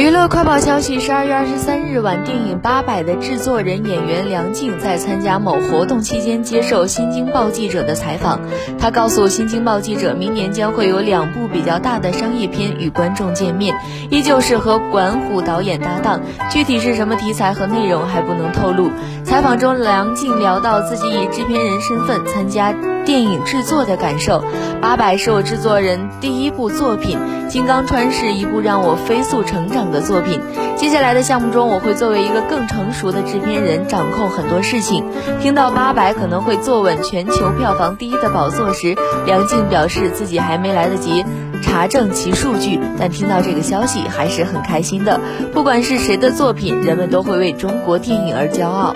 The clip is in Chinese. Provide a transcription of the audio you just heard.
娱乐快报消息：十二月二十三日晚，电影《八佰》的制作人演员梁静在参加某活动期间接受《新京报》记者的采访。他告诉《新京报》记者，明年将会有两部比较大的商业片与观众见面，依旧是和管虎导演搭档，具体是什么题材和内容还不能透露。采访中，梁静聊到自己以制片人身份参加。电影制作的感受，《八佰》是我制作人第一部作品，《金刚川》是一部让我飞速成长的作品。接下来的项目中，我会作为一个更成熟的制片人，掌控很多事情。听到《八佰》可能会坐稳全球票房第一的宝座时，梁静表示自己还没来得及查证其数据，但听到这个消息还是很开心的。不管是谁的作品，人们都会为中国电影而骄傲。